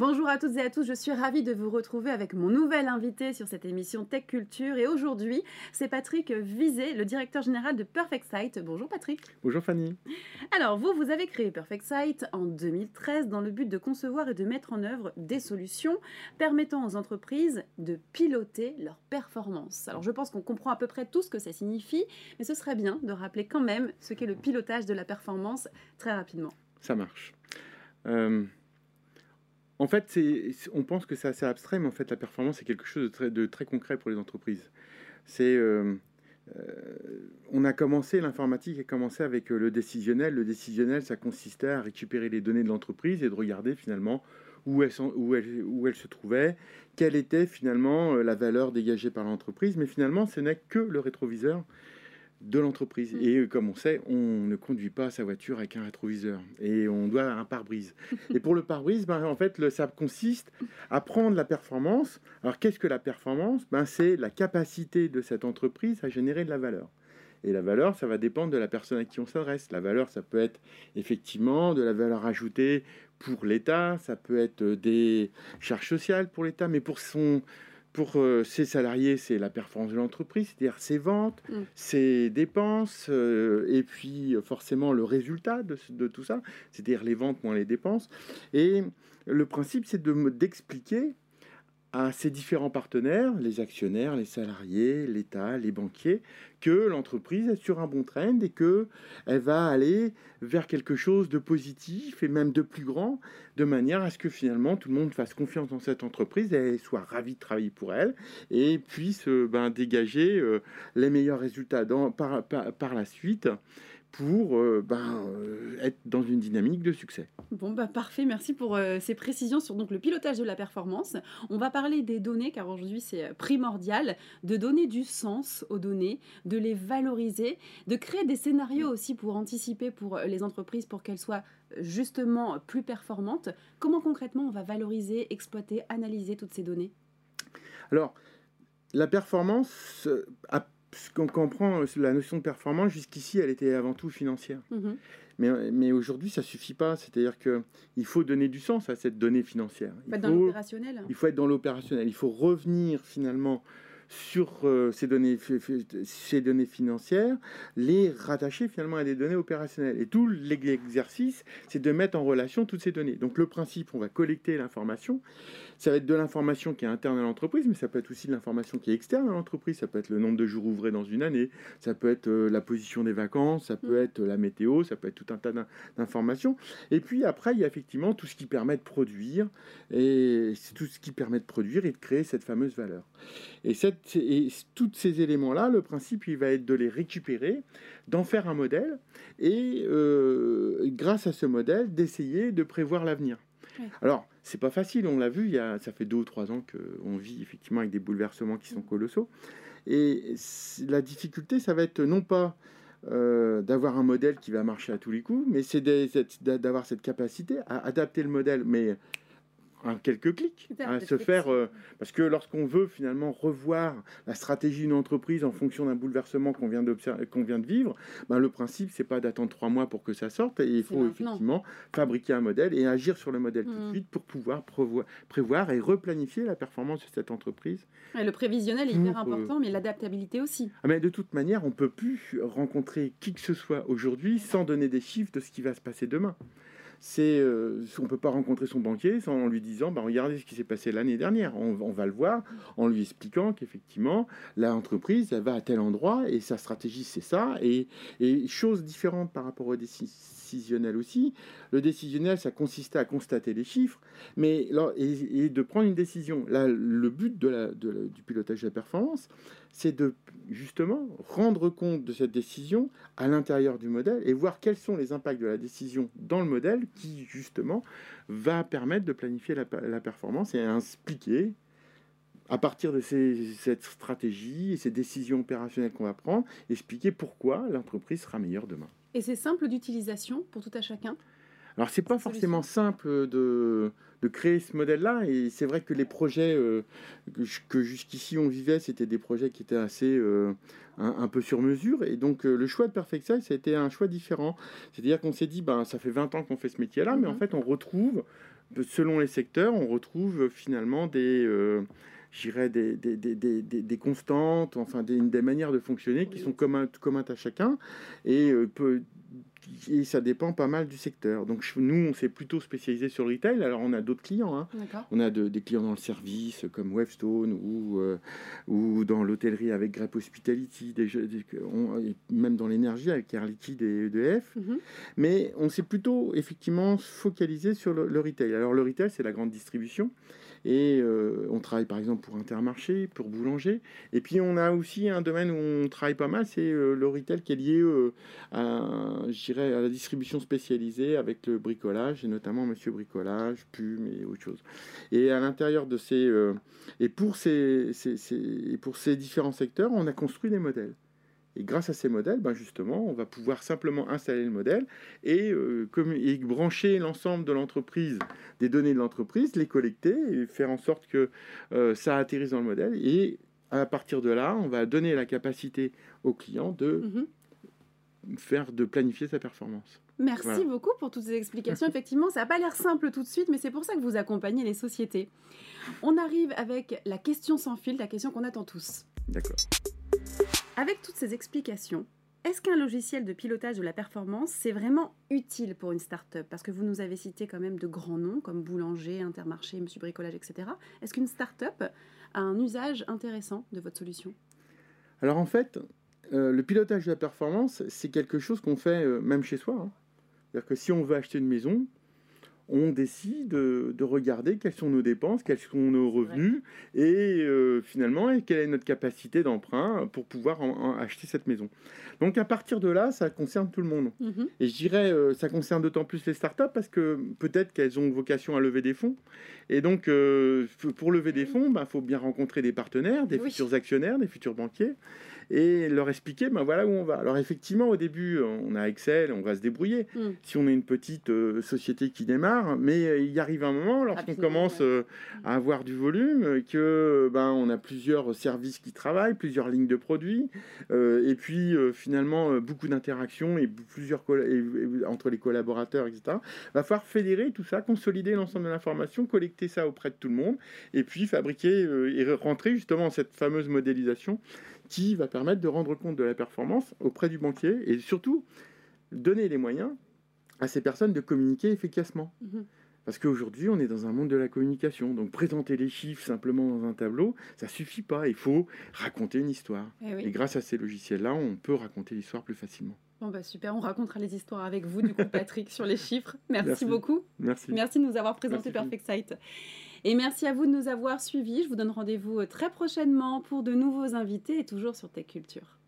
Bonjour à toutes et à tous, je suis ravie de vous retrouver avec mon nouvel invité sur cette émission Tech Culture. Et aujourd'hui, c'est Patrick Vizet, le directeur général de Perfect Site. Bonjour Patrick. Bonjour Fanny. Alors, vous, vous avez créé Perfect Site en 2013 dans le but de concevoir et de mettre en œuvre des solutions permettant aux entreprises de piloter leur performance. Alors, je pense qu'on comprend à peu près tout ce que ça signifie, mais ce serait bien de rappeler quand même ce qu'est le pilotage de la performance très rapidement. Ça marche. Euh, en fait, on pense que c'est assez abstrait, mais en fait, la performance est quelque chose de très, concret pour les entreprises. C'est, euh, euh, on a commencé, l'informatique a commencé avec euh, le décisionnel. Le décisionnel, ça consistait à récupérer les données de l'entreprise et de regarder finalement où elle, où, où elle, se trouvait, quelle était finalement la valeur dégagée par l'entreprise. Mais finalement, ce n'est que le rétroviseur de l'entreprise. Mm. Et euh, comme on sait, on ne conduit pas sa voiture avec un rétroviseur et on doit un pare-brise. et pour le pare-brise, ben, en fait, le, ça consiste à prendre la performance. Alors qu'est-ce que la performance? Ben, C'est la capacité de cette entreprise à générer de la valeur. Et la valeur, ça va dépendre de la personne à qui on s'adresse. La valeur, ça peut être effectivement de la valeur ajoutée pour l'État, ça peut être des charges sociales pour l'État, mais pour son, pour euh, ses salariés, c'est la performance de l'entreprise, c'est-à-dire ses ventes, mm. ses dépenses, euh, et puis euh, forcément le résultat de, tout ça, c'est-à-dire les ventes moins les dépenses. Et le principe, c'est d'expliquer à ses différents partenaires, les actionnaires, les salariés, l'État, les banquiers, que l'entreprise est sur un bon trend et que elle va aller vers quelque chose de positif et même de plus grand, de manière à ce que finalement tout le monde fasse confiance dans cette entreprise et soit ravi de travailler pour elle et puisse euh, ben, dégager euh, les meilleurs résultats dans, par, par la suite pour euh, ben, euh, être dans une dynamique de succès. Bon, bah, parfait, merci pour euh, ces précisions sur donc, le pilotage de la performance. On va parler des données, car aujourd'hui c'est primordial, de donner du sens aux données, de les valoriser, de créer des scénarios aussi pour anticiper pour les entreprises, pour qu'elles soient justement plus performantes. Comment concrètement on va valoriser, exploiter, analyser toutes ces données? Alors, la performance a qu'on comprend la notion de performance, jusqu'ici, elle était avant tout financière. Mhm. Mais, mais aujourd'hui, ça suffit pas. C'est-à-dire qu'il faut donner du sens à cette donnée financière. Il faut être dans l'opérationnel. Il faut être dans l'opérationnel. Il faut revenir finalement sur euh, ces, données, ces données financières, les rattacher finalement à des données opérationnelles. Et tout l'exercice, c'est de mettre en relation toutes ces données. Donc le principe, on va collecter l'information. Ça va être de l'information qui est interne à l'entreprise, mais ça peut être aussi de l'information qui est externe à l'entreprise. Ça peut être le nombre de jours ouvrés dans une année, ça peut être euh, la position des vacances, ça peut mm. être la météo, ça peut être tout un tas d'informations. Et puis après, il y a effectivement tout ce qui permet de produire, et c'est tout ce qui permet de produire et de créer cette fameuse valeur. Et, cette, et tous ces éléments-là, le principe, il va être de les récupérer, d'en faire un modèle, et euh, grâce à ce modèle, d'essayer de prévoir l'avenir. Alors, c'est pas facile, on l'a vu, il y a, ça fait deux ou trois ans qu'on vit effectivement avec des bouleversements qui sont colossaux. Et la difficulté, ça va être non pas euh, d'avoir un modèle qui va marcher à tous les coups, mais c'est d'avoir cette capacité à adapter le modèle, mais en quelques clics, à se faire. Euh, parce que lorsqu'on veut finalement revoir la stratégie d'une entreprise en fonction d'un bouleversement qu'on vient, qu'on vient de vivre, ben, le principe, c'est pas d'attendre trois mois pour que ça sorte. Et il faut effectivement fabriquer un modèle et agir sur le modèle tout de mmh. suite pour pouvoir prévoir, et replanifier la performance de cette entreprise. le prévisionnel est hyper important, mais l'adaptabilité aussi. Ah, mais de toute manière, on ne peut plus rencontrer qui que ce soit aujourd'hui sans donner des chiffres de ce qui va se passer demain c'est euh, on peut pas rencontrer son banquier sans en lui disant bah, regardez ce qui s'est passé l'année dernière. On, va le voir en lui expliquant qu'effectivement l'entreprise va à tel endroit et sa stratégie c'est ça et, et chose différente par rapport au décisionnel aussi. Le décisionnel ça consistait à constater les chiffres mais et, de prendre une décision. Là le but de du pilotage de la performance c'est de justement rendre compte de cette décision à l'intérieur du modèle et voir quels sont les impacts de la décision dans le modèle qui justement va permettre de planifier la, performance et expliquer à partir de cette stratégie et ces décisions opérationnelles qu'on va prendre, expliquer pourquoi l'entreprise sera meilleure demain. Et c'est simple d'utilisation pour tout à chacun? Alors c'est pas forcément simple de, de, créer ce modèle-là, et c'est vrai que les projets euh, que, jusqu'ici on vivait, c'était des projets qui étaient assez euh, un, peu sur mesure, et donc euh, le choix de Perfect Size, ça a été un choix différent. C'est-à-dire qu'on s'est dit, ben, ça fait 20 ans qu'on fait ce métier-là, mais en mhm. fait on retrouve selon les secteurs, on retrouve finalement des, j'irais des, des, des, des, constantes, enfin des, des manières de fonctionner qui sont communes, communes à chacun. Et peut, et ça dépend pas mal du secteur. Donc nous, on s'est plutôt spécialisé sur le retail. Alors on a d'autres clients. Hein. On a des clients dans le service comme Webstone ou, euh, ou dans l'hôtellerie avec Grep Hospitality, des, même dans l'énergie avec Air Liquide et EDF. Mhm. Mais on s'est plutôt effectivement focalisé sur le, le retail. Alors le retail, c'est la grande distribution. Et euh, on travaille par exemple pour Intermarché, pour Boulanger. Et puis on a aussi un domaine où on travaille pas mal, c'est euh, le retail qui est lié euh, à, à la distribution spécialisée avec le bricolage, et notamment Monsieur Bricolage, Pume et autre chose. Et à l'intérieur de ces... et pour ces, ces, pour ces différents secteurs, on a construit des modèles. Et grâce à ces modèles, ben justement, on va pouvoir simplement installer le modèle et, euh, brancher l'ensemble de l'entreprise, des données de l'entreprise, les collecter et faire en sorte que euh, ça atterrisse dans le modèle. Et à partir de là, on va donner la capacité au client de mhm. faire, de planifier sa performance. Merci beaucoup pour toutes ces explications. Effectivement, ça n'a pas l'air simple tout de suite, mais c'est pour ça que vous accompagnez les sociétés. On arrive avec la question sans fil, la question qu'on attend tous. D'accord. Avec toutes ces explications, est-ce qu'un logiciel de pilotage de la performance, c'est vraiment utile pour une start-up? Parce que vous nous avez cité quand même de grands noms comme Boulanger, Intermarché, Monsieur Bricolage, etc. Est-ce qu'une start-up a un usage intéressant de votre solution? Alors en fait, euh, le pilotage de la performance, c'est quelque chose qu'on fait euh, même chez soi. Hein. C'est-à-dire que si on veut acheter une maison, on décide de, regarder quelles sont nos dépenses, quels sont nos revenus, et euh, finalement, quelle est notre capacité d'emprunt pour pouvoir acheter cette maison. Donc à partir de là, ça concerne tout le monde. Mhm. Et je dirais, euh, ça concerne d'autant plus les startups parce que peut-être qu'elles ont vocation à lever des fonds. Et donc, euh, pour lever des fonds, il bah, faut bien rencontrer des partenaires, des futurs actionnaires, des futurs banquiers et leur expliquer ben voilà où on va. Alors effectivement, au début, on a Excel, on va se débrouiller. Mm. Si on est une petite euh, société qui démarre, mais euh, il arrive un moment lorsqu'on commence euh, à avoir du volume, que ben on a plusieurs services qui travaillent, plusieurs lignes de produits, et puis finalement beaucoup d'interactions et plusieurs entre les collaborateurs, etc. Va falloir fédérer tout ça, consolider l'ensemble de l'information, collecter ça auprès de tout le monde, et puis fabriquer et rentrer justement cette fameuse modélisation qui va permettre de rendre compte de la performance auprès du banquier et surtout donner les moyens à ces personnes de communiquer efficacement. Mhm. Parce qu'aujourd'hui, on est dans un monde de la communication. Donc, présenter les chiffres simplement dans un tableau, ça suffit pas. Il faut raconter une histoire. Eh et, grâce à ces logiciels-là, on peut raconter l'histoire plus facilement. Bon bah super, on racontera les histoires avec vous, du coup, Patrick, sur les chiffres. Merci, beaucoup. Merci. Merci de nous avoir présenté Perfect Site. Et merci à vous de nous avoir suivis. Je vous donne rendez-vous euh, très prochainement pour de nouveaux invités et toujours sur Tech Culture.